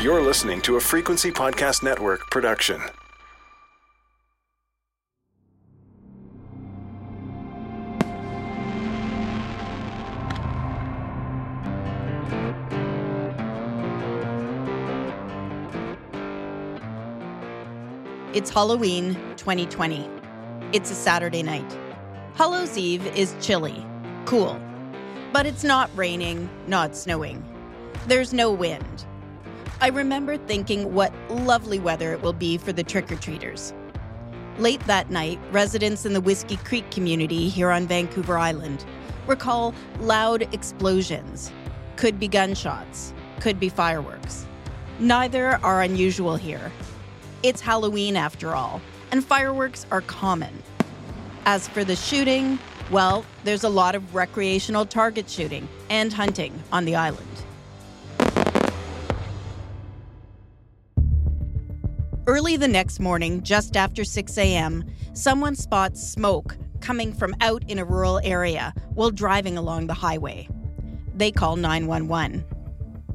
You're listening to a Frequency Podcast Network production. It's Halloween 2020. It's a Saturday night. Hallows Eve is chilly, cool, but it's not raining, not snowing. There's no wind. I remember thinking what lovely weather it will be for the trick or treaters. Late that night, residents in the Whiskey Creek community here on Vancouver Island recall loud explosions. Could be gunshots, could be fireworks. Neither are unusual here. It's Halloween after all, and fireworks are common. As for the shooting, well, there's a lot of recreational target shooting and hunting on the island. Early the next morning, just after 6 a.m., someone spots smoke coming from out in a rural area while driving along the highway. They call 911.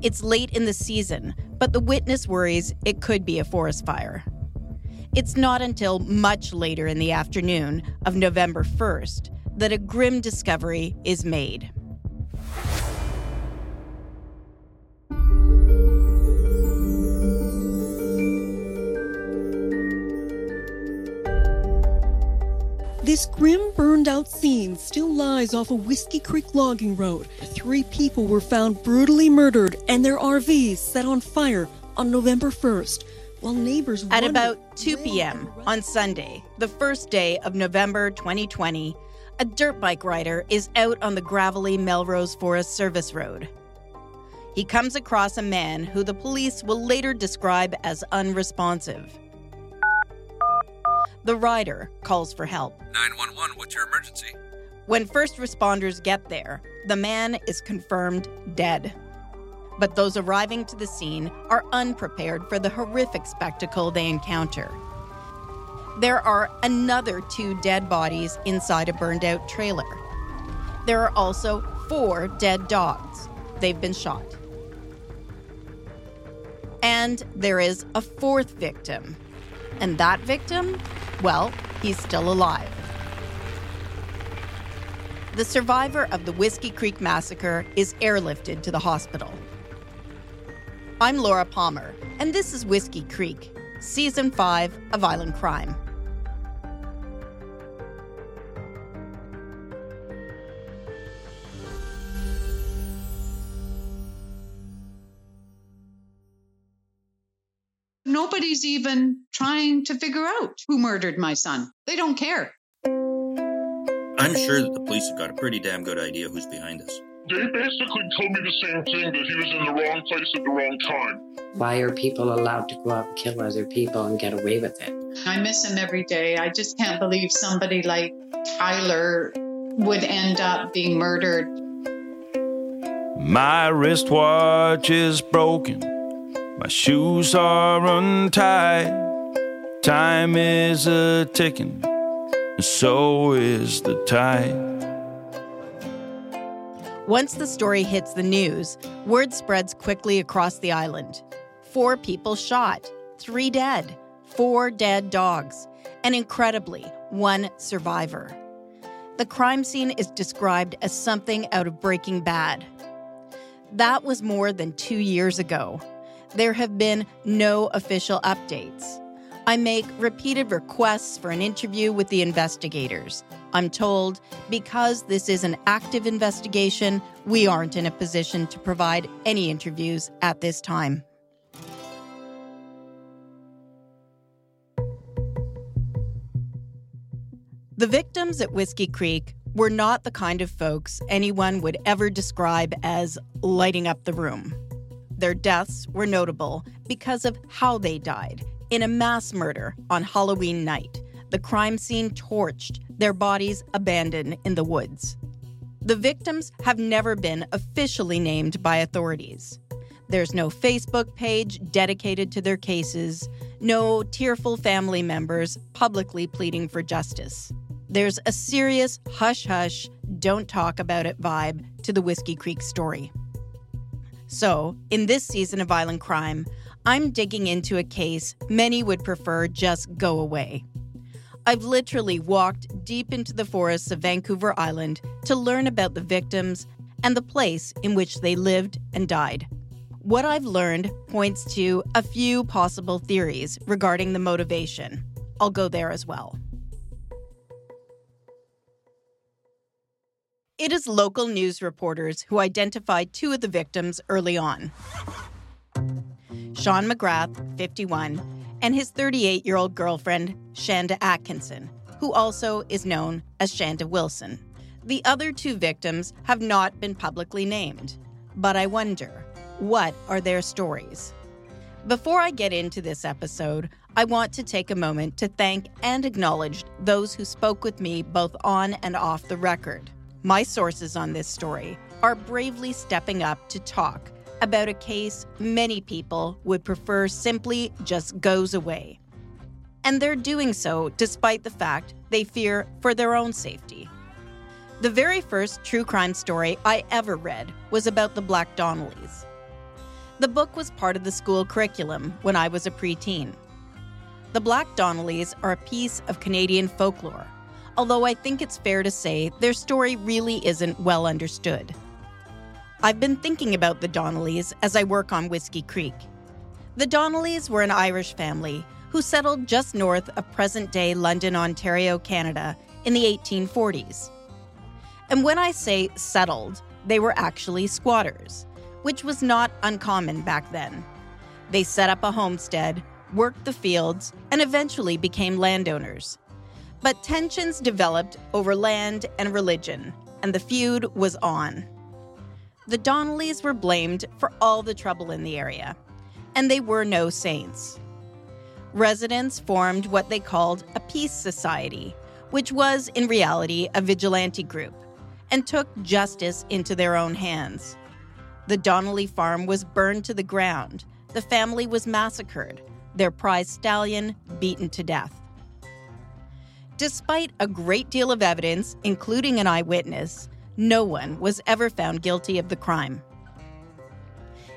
It's late in the season, but the witness worries it could be a forest fire. It's not until much later in the afternoon of November 1st that a grim discovery is made. This grim, burned out scene still lies off a Whiskey Creek logging road. Three people were found brutally murdered and their RVs set on fire on November 1st. While neighbors At about 2 p.m. on Sunday, the first day of November 2020, a dirt bike rider is out on the gravelly Melrose Forest Service Road. He comes across a man who the police will later describe as unresponsive. The rider calls for help. 911, what's your emergency? When first responders get there, the man is confirmed dead. But those arriving to the scene are unprepared for the horrific spectacle they encounter. There are another two dead bodies inside a burned out trailer. There are also four dead dogs. They've been shot. And there is a fourth victim. And that victim, well, he's still alive. The survivor of the Whiskey Creek Massacre is airlifted to the hospital. I'm Laura Palmer, and this is Whiskey Creek, Season 5 of Island Crime. Nobody's even trying to figure out who murdered my son. They don't care. I'm sure that the police have got a pretty damn good idea who's behind this. They basically told me the same thing that he was in the wrong place at the wrong time. Why are people allowed to go out and kill other people and get away with it? I miss him every day. I just can't believe somebody like Tyler would end up being murdered. My wristwatch is broken. My shoes are untied. Time is a ticking, and so is the tide. Once the story hits the news, word spreads quickly across the island. Four people shot, three dead, four dead dogs, and incredibly, one survivor. The crime scene is described as something out of Breaking Bad. That was more than two years ago. There have been no official updates. I make repeated requests for an interview with the investigators. I'm told because this is an active investigation, we aren't in a position to provide any interviews at this time. The victims at Whiskey Creek were not the kind of folks anyone would ever describe as lighting up the room. Their deaths were notable because of how they died in a mass murder on Halloween night, the crime scene torched, their bodies abandoned in the woods. The victims have never been officially named by authorities. There's no Facebook page dedicated to their cases, no tearful family members publicly pleading for justice. There's a serious hush hush, don't talk about it vibe to the Whiskey Creek story. So, in this season of Island Crime, I'm digging into a case many would prefer just go away. I've literally walked deep into the forests of Vancouver Island to learn about the victims and the place in which they lived and died. What I've learned points to a few possible theories regarding the motivation. I'll go there as well. It is local news reporters who identified two of the victims early on Sean McGrath, 51, and his 38 year old girlfriend, Shanda Atkinson, who also is known as Shanda Wilson. The other two victims have not been publicly named, but I wonder what are their stories? Before I get into this episode, I want to take a moment to thank and acknowledge those who spoke with me both on and off the record. My sources on this story are bravely stepping up to talk about a case many people would prefer simply just goes away. And they're doing so despite the fact they fear for their own safety. The very first true crime story I ever read was about the Black Donnellys. The book was part of the school curriculum when I was a preteen. The Black Donnellys are a piece of Canadian folklore although I think it's fair to say their story really isn't well understood. I've been thinking about the Donnellys as I work on Whiskey Creek. The Donnellys were an Irish family who settled just north of present day London, Ontario, Canada in the 1840s. And when I say settled, they were actually squatters, which was not uncommon back then. They set up a homestead, worked the fields, and eventually became landowners. But tensions developed over land and religion, and the feud was on. The Donnellys were blamed for all the trouble in the area, and they were no saints. Residents formed what they called a peace society, which was in reality a vigilante group, and took justice into their own hands. The Donnelly farm was burned to the ground, the family was massacred, their prize stallion beaten to death. Despite a great deal of evidence, including an eyewitness, no one was ever found guilty of the crime.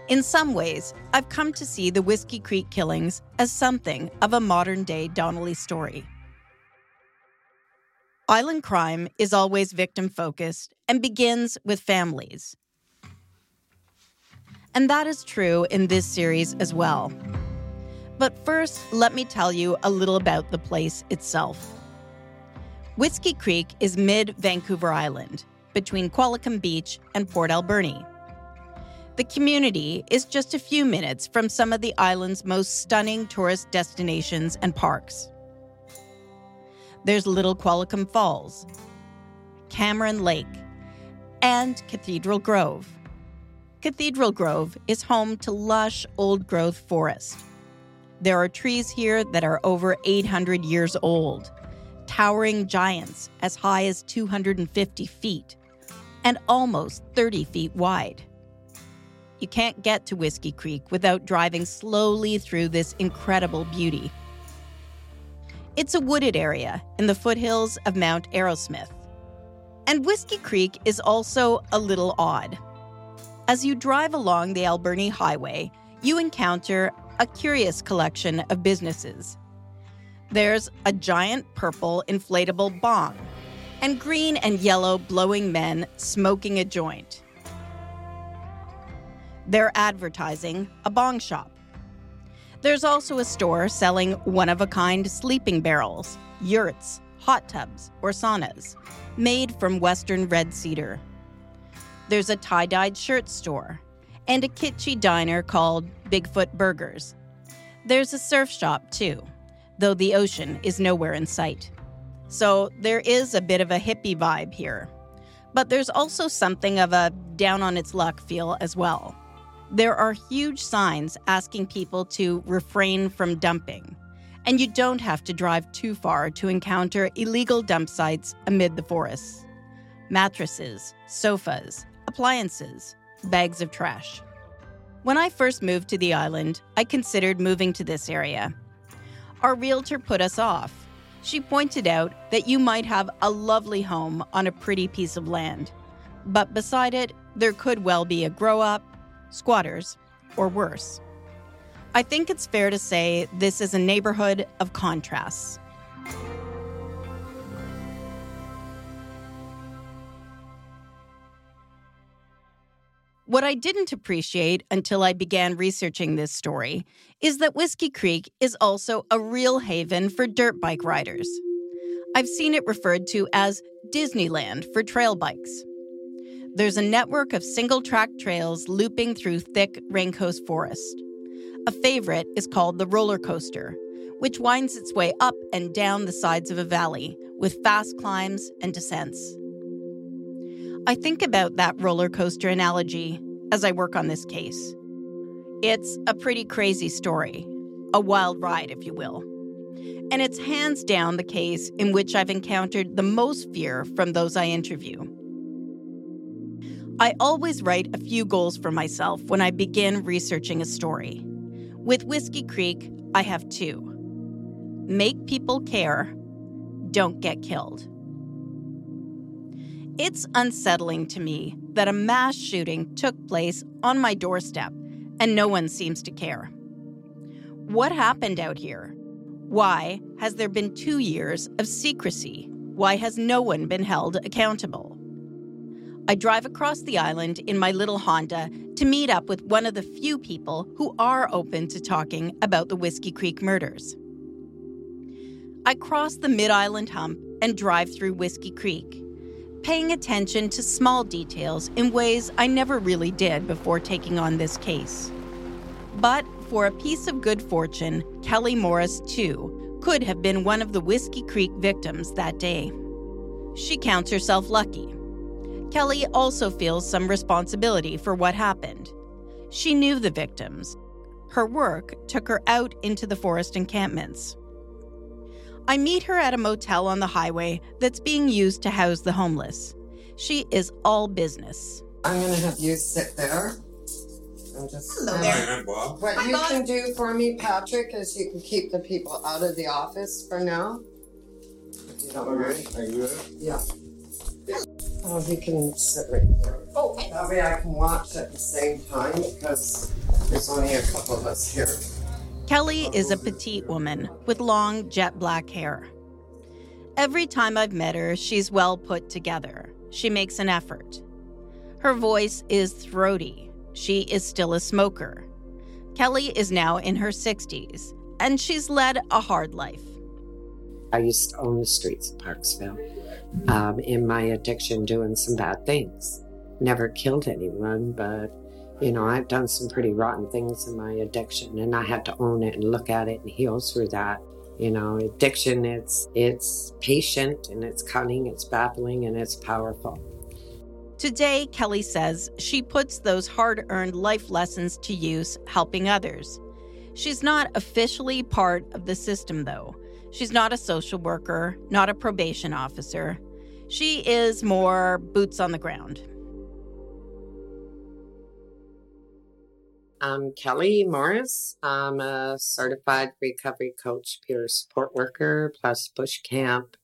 In some ways, I've come to see the Whiskey Creek killings as something of a modern day Donnelly story. Island crime is always victim focused and begins with families. And that is true in this series as well. But first, let me tell you a little about the place itself. Whiskey Creek is mid Vancouver Island, between Qualicum Beach and Port Alberni. The community is just a few minutes from some of the island's most stunning tourist destinations and parks. There's Little Qualicum Falls, Cameron Lake, and Cathedral Grove. Cathedral Grove is home to lush old growth forest. There are trees here that are over 800 years old towering giants as high as 250 feet and almost 30 feet wide. You can't get to Whiskey Creek without driving slowly through this incredible beauty. It's a wooded area in the foothills of Mount Arrowsmith. And Whiskey Creek is also a little odd. As you drive along the Alberni Highway, you encounter a curious collection of businesses there's a giant purple inflatable bong and green and yellow blowing men smoking a joint. They're advertising a bong shop. There's also a store selling one of a kind sleeping barrels, yurts, hot tubs, or saunas made from Western red cedar. There's a tie dyed shirt store and a kitschy diner called Bigfoot Burgers. There's a surf shop, too though the ocean is nowhere in sight. So there is a bit of a hippie vibe here. But there's also something of a down on its luck feel as well. There are huge signs asking people to refrain from dumping, and you don't have to drive too far to encounter illegal dump sites amid the forests. Mattresses, sofas, appliances, bags of trash. When I first moved to the island, I considered moving to this area our realtor put us off. She pointed out that you might have a lovely home on a pretty piece of land, but beside it, there could well be a grow op, squatters, or worse. I think it's fair to say this is a neighborhood of contrasts. What I didn't appreciate until I began researching this story is that Whiskey Creek is also a real haven for dirt bike riders. I've seen it referred to as Disneyland for trail bikes. There's a network of single track trails looping through thick raincoast forest. A favorite is called the roller coaster, which winds its way up and down the sides of a valley with fast climbs and descents. I think about that roller coaster analogy as I work on this case. It's a pretty crazy story, a wild ride, if you will. And it's hands down the case in which I've encountered the most fear from those I interview. I always write a few goals for myself when I begin researching a story. With Whiskey Creek, I have two make people care, don't get killed. It's unsettling to me that a mass shooting took place on my doorstep and no one seems to care. What happened out here? Why has there been two years of secrecy? Why has no one been held accountable? I drive across the island in my little Honda to meet up with one of the few people who are open to talking about the Whiskey Creek murders. I cross the Mid Island hump and drive through Whiskey Creek paying attention to small details in ways I never really did before taking on this case. But for a piece of good fortune, Kelly Morris, too, could have been one of the Whiskey Creek victims that day. She counts herself lucky. Kelly also feels some responsibility for what happened. She knew the victims. Her work took her out into the forest encampments. I meet her at a motel on the highway that's being used to house the homeless. She is all business. I'm going to have you sit there. And just Hello there. What Hi, you Bob. can do for me, Patrick, is you can keep the people out of the office for now. If you don't mind. Are you good? Yeah. Oh, he can sit right there. Okay. Oh, that way I can watch at the same time because there's only a couple of us here. Kelly is a petite woman with long jet black hair. Every time I've met her, she's well put together. She makes an effort. Her voice is throaty. She is still a smoker. Kelly is now in her 60s, and she's led a hard life. I used to own the streets of Parksville. Um, in my addiction, doing some bad things. Never killed anyone, but you know, I've done some pretty rotten things in my addiction, and I had to own it and look at it and heal through that. You know, addiction it's it's patient and it's cunning, it's baffling, and it's powerful. Today, Kelly says she puts those hard earned life lessons to use helping others. She's not officially part of the system, though. She's not a social worker, not a probation officer. She is more boots on the ground. I'm Kelly Morris. I'm a certified recovery coach, peer support worker, plus bush camp.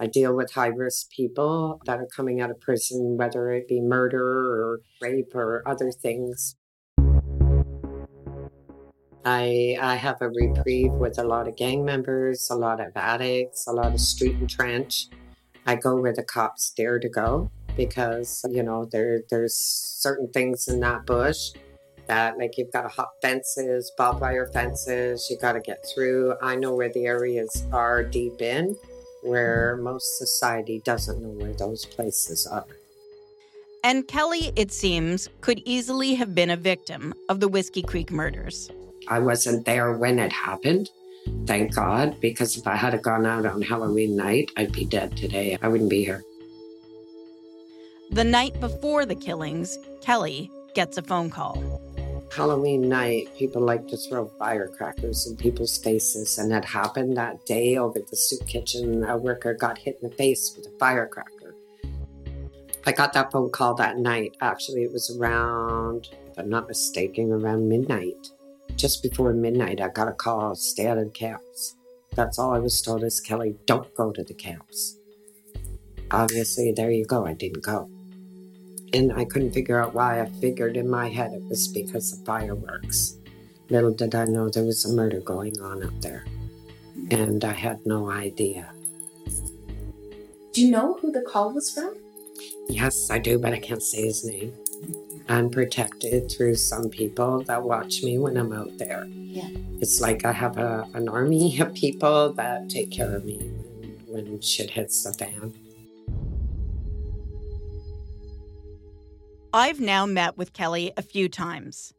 I deal with high risk people that are coming out of prison, whether it be murder or rape or other things. I, I have a reprieve with a lot of gang members, a lot of addicts, a lot of street entrenched. I go where the cops dare to go because, you know, there there's certain things in that bush that like you've got to hop fences, barbed wire fences, you got to get through. I know where the areas are deep in where most society doesn't know where those places are. And Kelly, it seems, could easily have been a victim of the Whiskey Creek murders. I wasn't there when it happened, thank God, because if I had gone out on Halloween night, I'd be dead today. I wouldn't be here. The night before the killings, Kelly gets a phone call. Halloween night, people like to throw firecrackers in people's faces, and it happened that day over the soup kitchen. A worker got hit in the face with a firecracker. I got that phone call that night. Actually, it was around, if I'm not mistaken, around midnight. Just before midnight, I got a call stay out of the camps. That's all I was told is Kelly, don't go to the camps. Obviously, there you go. I didn't go. And I couldn't figure out why. I figured in my head it was because of fireworks. Little did I know there was a murder going on up there. And I had no idea. Do you know who the call was from? Yes, I do, but I can't say his name. I'm protected through some people that watch me when I'm out there. Yeah. It's like I have a, an army of people that take care of me when, when shit hits the fan. I've now met with Kelly a few times.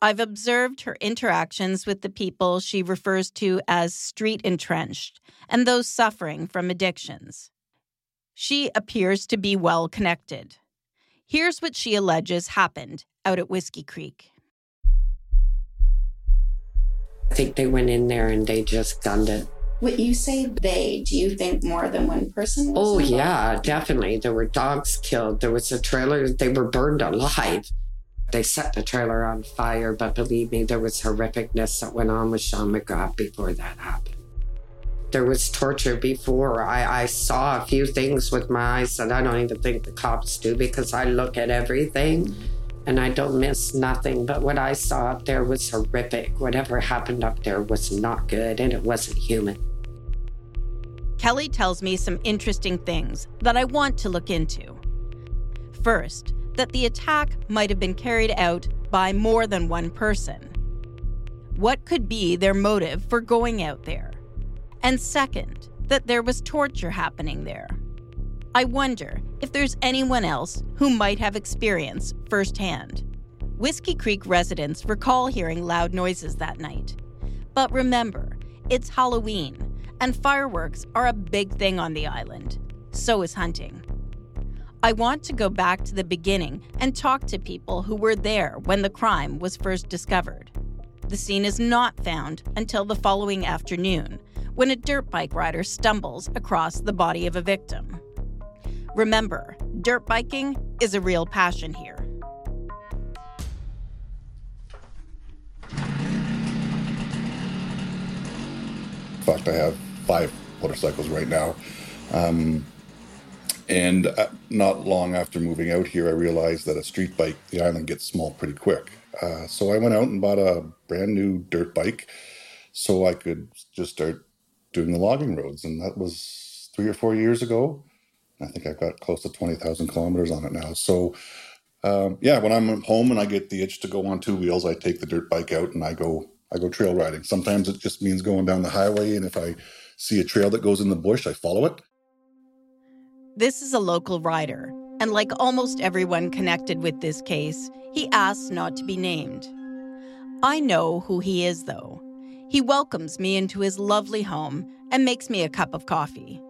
I've observed her interactions with the people she refers to as street entrenched and those suffering from addictions. She appears to be well connected. Here's what she alleges happened out at Whiskey Creek. I think they went in there and they just gunned it. What you say they, do you think more than one person? was Oh, involved? yeah, definitely. There were dogs killed. There was a trailer, they were burned alive. They set the trailer on fire, but believe me, there was horrificness that went on with Sean McGrath before that happened. There was torture before. I, I saw a few things with my eyes that I don't even think the cops do because I look at everything and I don't miss nothing. But what I saw up there was horrific. Whatever happened up there was not good and it wasn't human. Kelly tells me some interesting things that I want to look into. First, that the attack might have been carried out by more than one person. What could be their motive for going out there? And second, that there was torture happening there. I wonder if there's anyone else who might have experience firsthand. Whiskey Creek residents recall hearing loud noises that night. But remember, it's Halloween, and fireworks are a big thing on the island. So is hunting. I want to go back to the beginning and talk to people who were there when the crime was first discovered. The scene is not found until the following afternoon when a dirt bike rider stumbles across the body of a victim. Remember, dirt biking is a real passion here. In I have five motorcycles right now. Um, and uh, not long after moving out here, I realized that a street bike, the island gets small pretty quick. Uh, so I went out and bought a brand new dirt bike so I could just start doing the logging roads. And that was three or four years ago. I think I've got close to 20,000 kilometers on it now. So, um, yeah, when I'm home and I get the itch to go on two wheels, I take the dirt bike out and I go I go trail riding. Sometimes it just means going down the highway, and if I see a trail that goes in the bush, I follow it. This is a local rider, and like almost everyone connected with this case, he asks not to be named. I know who he is, though. He welcomes me into his lovely home and makes me a cup of coffee.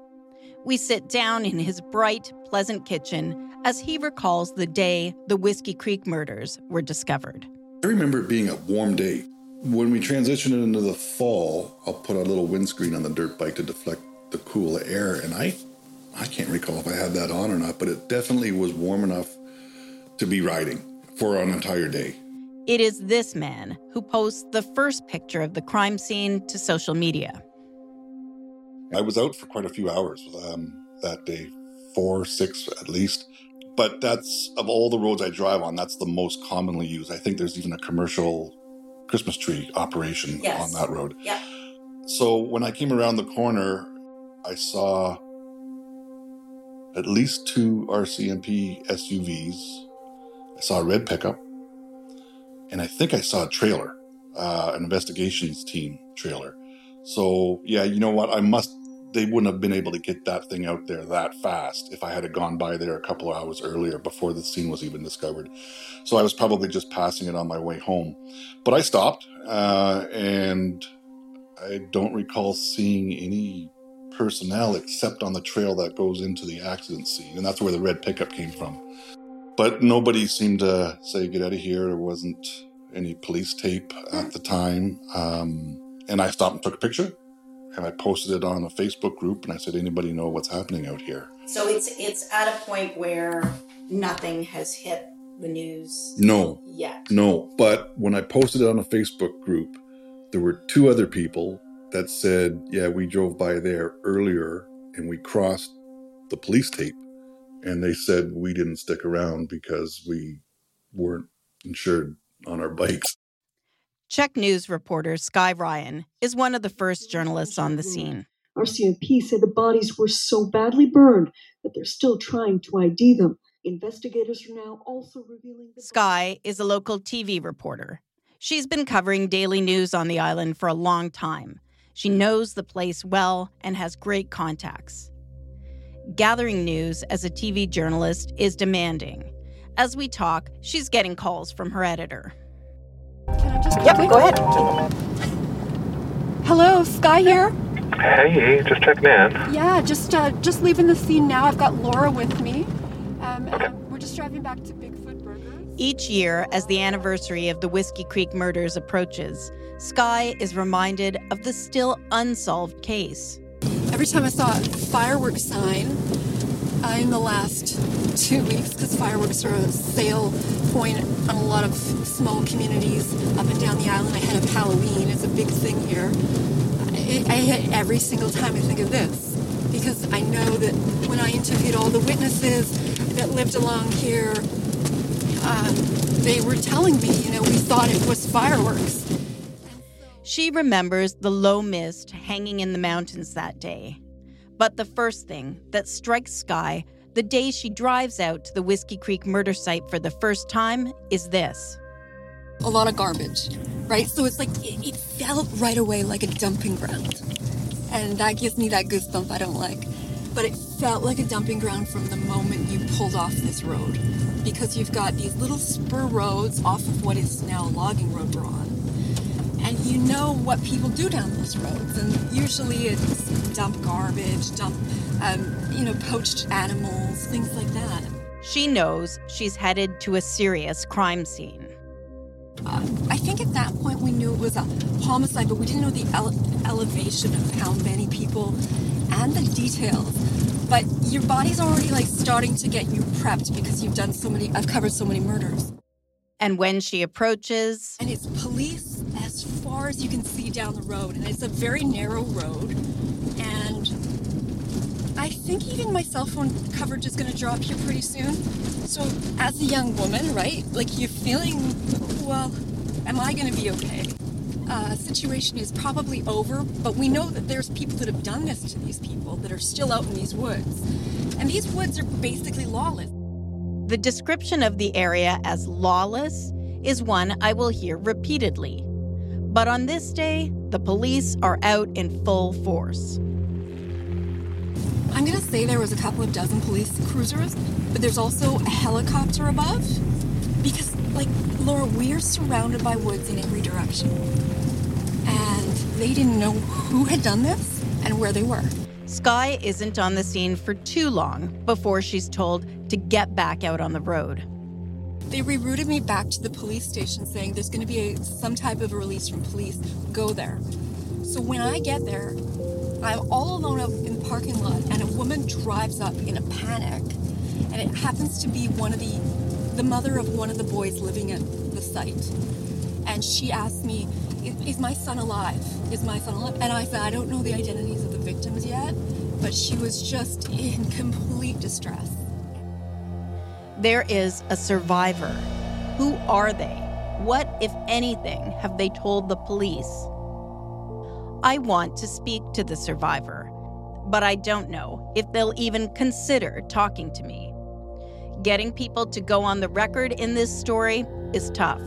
We sit down in his bright, pleasant kitchen as he recalls the day the Whiskey Creek murders were discovered. I remember it being a warm day. When we transitioned into the fall, I'll put a little windscreen on the dirt bike to deflect the cool air, and I, I can't recall if I had that on or not, but it definitely was warm enough to be riding for an entire day. It is this man who posts the first picture of the crime scene to social media. I was out for quite a few hours um, that day, four, six at least. But that's of all the roads I drive on, that's the most commonly used. I think there's even a commercial Christmas tree operation Yes. on that road. Yeah. So when I came around the corner, I saw at least two RCMP SUVs. I saw a red pickup, and I think I saw a trailer, uh, an investigations team trailer. So yeah, you know what? I must. They wouldn't have been able to get that thing out there that fast if I had gone by there a couple of hours earlier before the scene was even discovered. So I was probably just passing it on my way home, but I stopped, uh, and I don't recall seeing any personnel except on the trail that goes into the accident scene, and that's where the red pickup came from. But nobody seemed to say, get out of here. There wasn't any police tape at the time. Um, and I stopped and took a picture and I posted it on a Facebook group and I said, anybody know what's happening out here? So it's it's at a point where nothing has hit the news No, yet. no. But when I posted it on a Facebook group, there were two other people that said, yeah, we drove by there earlier and we crossed the police tape And they said we didn't stick around because we weren't insured on our bikes. CHEK News reporter Skye Ryan is one of the first journalists on the scene. RCMP said the bodies were so badly burned that they're still trying to ID them. Investigators are now also revealing. The Skye is a local TV reporter. She's been covering daily news on the island for a long time. She knows the place well and has great contacts. Gathering news as a TV journalist is demanding. As we talk, she's getting calls from her editor. Yep, go ahead. Hello, Skye here. Hey, just checking in. Yeah, just uh, just leaving the scene now. I've got Laura with me. Um, and we're just driving back to Bigfoot Burgers. Each year, as the anniversary of the Whiskey Creek murders approaches, Skye is reminded of the still unsolved case. Every time I saw a fireworks sign uh, in the last two weeks, because fireworks are a sale point on a lot of small communities up and down the island ahead of Halloween. It's a big thing here. I, I, every single time I think of this because I know that when I interviewed all the witnesses that lived along here, um, they were telling me, you know, we thought it was fireworks. She remembers the low mist hanging in the mountains that day. But the first thing that strikes Skye the day she drives out to the Whiskey Creek murder site for the first time is this. A lot of garbage, right? So it's like it, it felt right away like a dumping ground. And that gives me that goosebump I don't like. But it felt like a dumping ground from the moment you pulled off this road. Because you've got these little spur roads off of what is now a logging road we're on. And you know what people do down those roads. And usually it's dump garbage, dump, um, you know, poached animals, things like that. She knows she's headed to a serious crime scene. Uh, I think at that point we knew it was a homicide, but we didn't know the ele- elevation of how many people and the details. But your body's already like starting to get you prepped because you've done so many, I've covered so many murders. And when she approaches, And it's police you can see down the road. And it's a very narrow road. And I think even my cell phone coverage is going to drop here pretty soon. So, as a young woman, right? Like, you're feeling, well, am I going to be okay? Uh, situation is probably over, but we know that there's people that have done this to these people that are still out in these woods. And these woods are basically lawless. the description of the area as lawless is one I will hear repeatedly. But on this day, the police are out in full force. I'm going to say there was a couple of dozen police cruisers, but there's also a helicopter above. Because, like, Laura, we're surrounded by woods in every direction. And they didn't know who had done this and where they were. Skye isn't on the scene for too long before she's told to get back out on the road. They rerouted me back to the police station saying there's going to be a, some type of a release from police. Go there. So when I get there, I'm all alone out in the parking lot, and a woman drives up in a panic. And it happens to be one of the, the mother of one of the boys living at the site. And she asked me, "Is- Is my son alive? Is my son alive? And I said, I don't know the identities of the victims yet, but she was just in complete distress. There is a survivor. Who are they? What, if anything, have they told the police? I want to speak to the survivor, but I don't know if they'll even consider talking to me. Getting people to go on the record in this story is tough.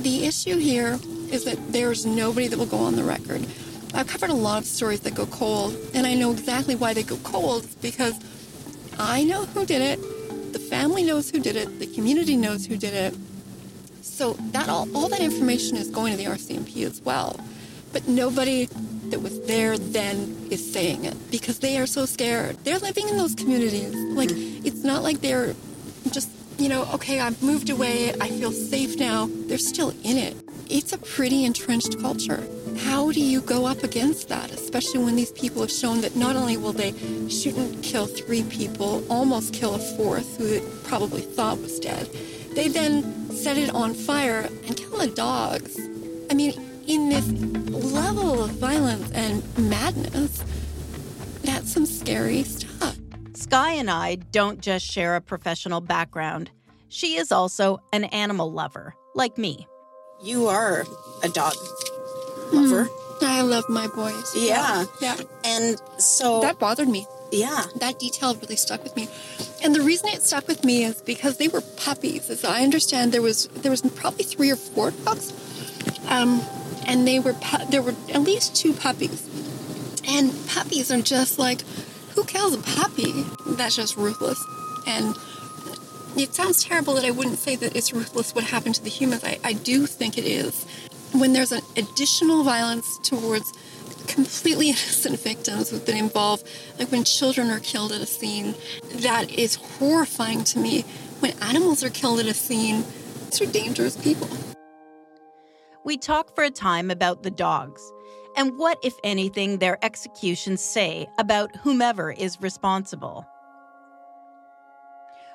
The issue here is that there's nobody that will go on the record. I've covered a lot of stories that go cold, and I know exactly why they go cold because I know who did it, the family knows who did it, the community knows who did it. So that all, all that information is going to the RCMP as well. But nobody that was there then is saying it because they are so scared. They're living in those communities. Like, mm. it's not like they're just, you know, okay, I've moved away, I feel safe now. They're still in it. It's a pretty entrenched culture. how do you go up against that, especially when these people have shown that not only will they shoot and kill three people, almost kill a fourth who they probably thought was dead, they then set it on fire and kill the dogs. I mean, in this level of violence and madness, that's some scary stuff. Skye and I don't just share a professional background. She is also an animal lover, like me. You are a dog lover. Mm, I love my boys. Yeah. Yeah. And so that bothered me. Yeah. That detail really stuck with me. And the reason it stuck with me is because they were puppies. As I understand, there was there was probably three or four dogs. Um, and they were pu- there were at least two puppies. And puppies are just like who kills a puppy? That's just ruthless. And it sounds terrible that I wouldn't say that it's ruthless what happened to the humans. I, I do think it is. When there's an additional violence towards completely innocent victims that involve, like when children are killed at a scene, that is horrifying to me. When animals are killed at a scene, these are dangerous people. We talk for a time about the dogs and what, if anything, their executions say about whomever is responsible.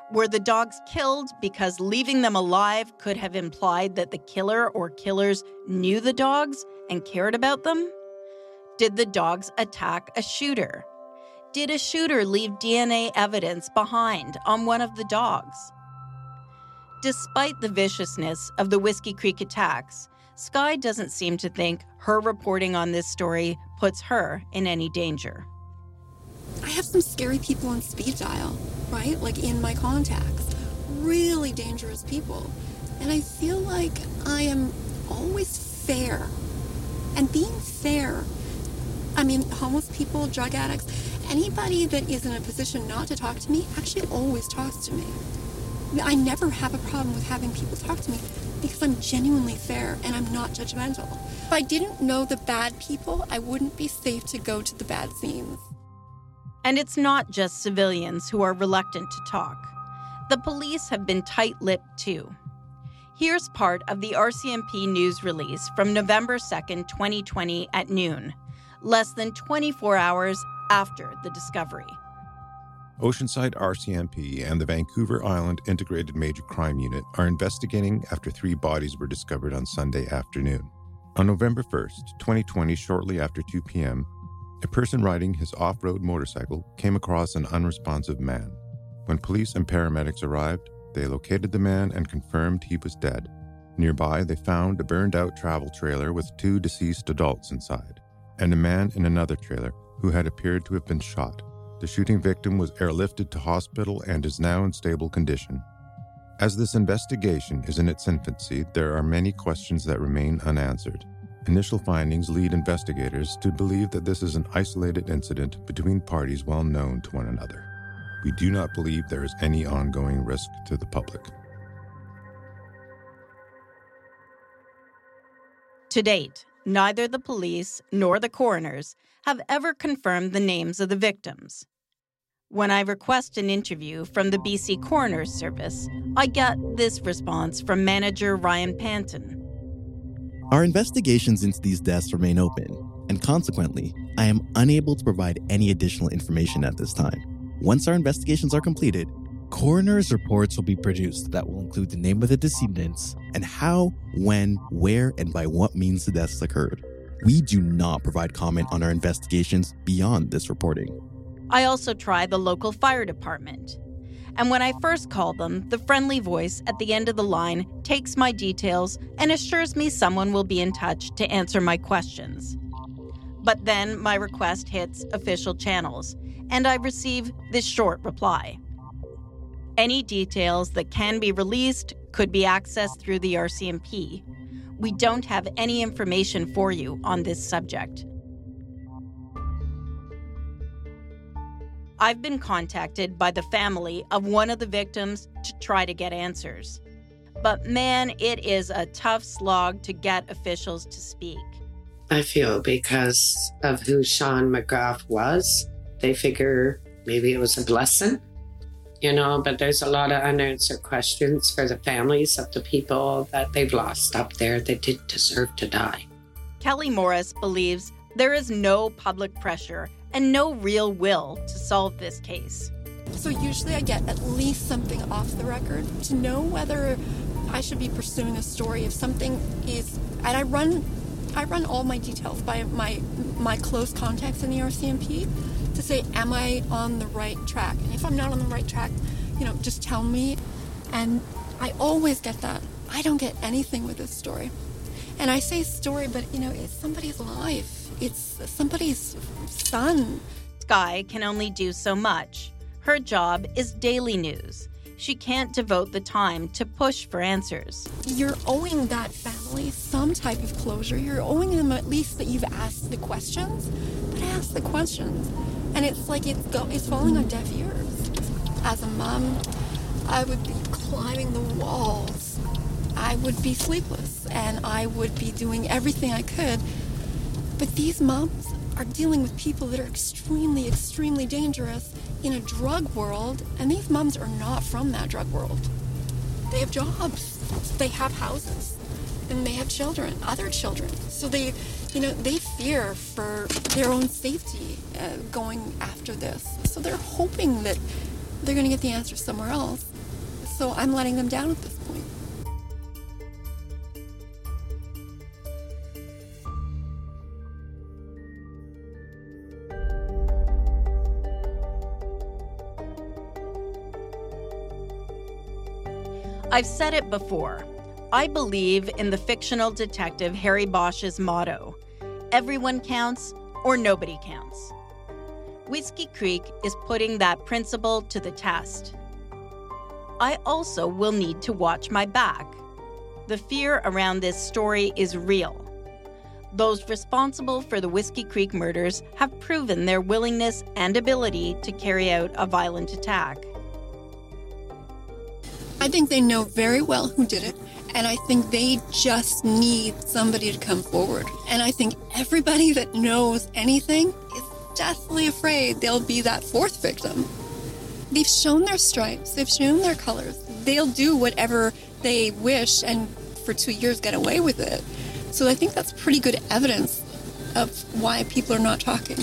Were the dogs killed because leaving them alive could have implied that the killer or killers knew the dogs and cared about them? Did the dogs attack a shooter? Did a shooter leave DNA evidence behind on one of the dogs? Despite the viciousness of the Whiskey Creek attacks, Skye doesn't seem to think her reporting on this story puts her in any danger. I have some scary people on speed dial, right? Like in my contacts. Really dangerous people. And I feel like I am always fair. And being fair, I mean, homeless people, drug addicts, anybody that is in a position not to talk to me actually always talks to me. I never have a problem with having people talk to me because I'm genuinely fair and I'm not judgmental. If I didn't know the bad people, I wouldn't be safe to go to the bad scenes. And it's not just civilians who are reluctant to talk. The police have been tight lipped too. Here's part of the RCMP news release from November 2nd, 2020 at noon, less than 24 hours after the discovery. Oceanside RCMP and the Vancouver Island Integrated Major Crime Unit are investigating after three bodies were discovered on Sunday afternoon. On November 1st, 2020, shortly after 2 p.m., a person riding his off road motorcycle came across an unresponsive man. When police and paramedics arrived, they located the man and confirmed he was dead. Nearby, they found a burned out travel trailer with two deceased adults inside, and a man in another trailer who had appeared to have been shot. The shooting victim was airlifted to hospital and is now in stable condition. As this investigation is in its infancy, there are many questions that remain unanswered. Initial findings lead investigators to believe that this is an isolated incident between parties well known to one another. We do not believe there is any ongoing risk to the public. To date, neither the police nor the coroners have ever confirmed the names of the victims. When I request an interview from the BC Coroner's Service, I get this response from manager Ryan Panton. Our investigations into these deaths remain open, and consequently, I am unable to provide any additional information at this time. Once our investigations are completed, coroner's reports will be produced that will include the name of the decedents and how, when, where, and by what means the deaths occurred. We do not provide comment on our investigations beyond this reporting. I also try the local fire department. And when I first call them, the friendly voice at the end of the line takes my details and assures me someone will be in touch to answer my questions. But then my request hits official channels, and I receive this short reply. Any details that can be released could be accessed through the RCMP. We don't have any information for you on this subject. I've been contacted by the family of one of the victims to try to get answers. But man, it is a tough slog to get officials to speak. I feel because of who Sean McGrath was, they figure maybe it was a blessing, you know, but there's a lot of unanswered questions for the families of the people that they've lost up there that did deserve to die. Kelly Morris believes there is no public pressure and no real will to solve this case. So usually I get at least something off the record to know whether I should be pursuing a story if something is and I run I run all my details by my my close contacts in the RCMP to say am I on the right track? And if I'm not on the right track you know just tell me. And I always get that. I don't get anything with this story and I say story but you know it's somebody's life it's somebody's son Skye can only do so much her job is daily news she can't devote the time to push for answers. You're owing that family some type of closure. You're owing them at least that you've asked the questions, but ask the questions. And it's like it's go it's falling on deaf ears. As a mom, I would be climbing the walls. Would be sleepless and I would be doing everything I could. But these moms are dealing with people that are extremely, extremely dangerous in a drug world, and these moms are not from that drug world. They have jobs, they have houses, and they have children, other children. So they, you know, they fear for their own safety uh, going after this. So they're hoping that they're going to get the answer somewhere else. So I'm letting them down at this point. I've said it before. I believe in the fictional detective Harry Bosch's motto everyone counts or nobody counts. Whiskey Creek is putting that principle to the test. I also will need to watch my back. The fear around this story is real. Those responsible for the Whiskey Creek murders have proven their willingness and ability to carry out a violent attack. I think they know very well who did it, and I think they just need somebody to come forward. And I think everybody that knows anything is deathly afraid they'll be that fourth victim. They've shown their stripes, they've shown their colors. They'll do whatever they wish and for two years get away with it. So I think that's pretty good evidence of why people are not talking.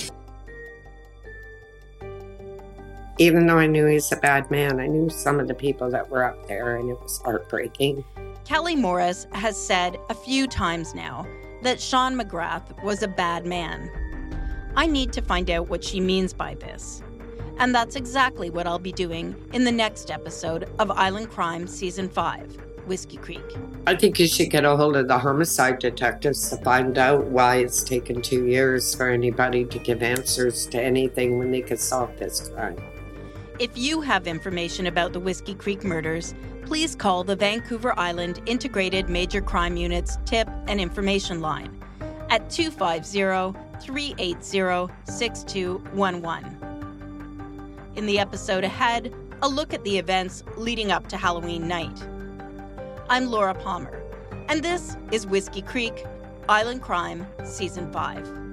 Even though I knew he's a bad man, I knew some of the people that were up there, and it was heartbreaking. Kelly Morris has said a few times now that Sean McGrath was a bad man. I need to find out what she means by this. And that's exactly what I'll be doing in the next episode of Island Crime Season 5 Whiskey Creek. I think you should get a hold of the homicide detectives to find out why it's taken two years for anybody to give answers to anything when they could solve this crime. If you have information about the Whiskey Creek murders, please call the Vancouver Island Integrated Major Crime Unit's tip and information line at 250 380 6211. In the episode ahead, a look at the events leading up to Halloween night. I'm Laura Palmer, and this is Whiskey Creek Island Crime Season 5.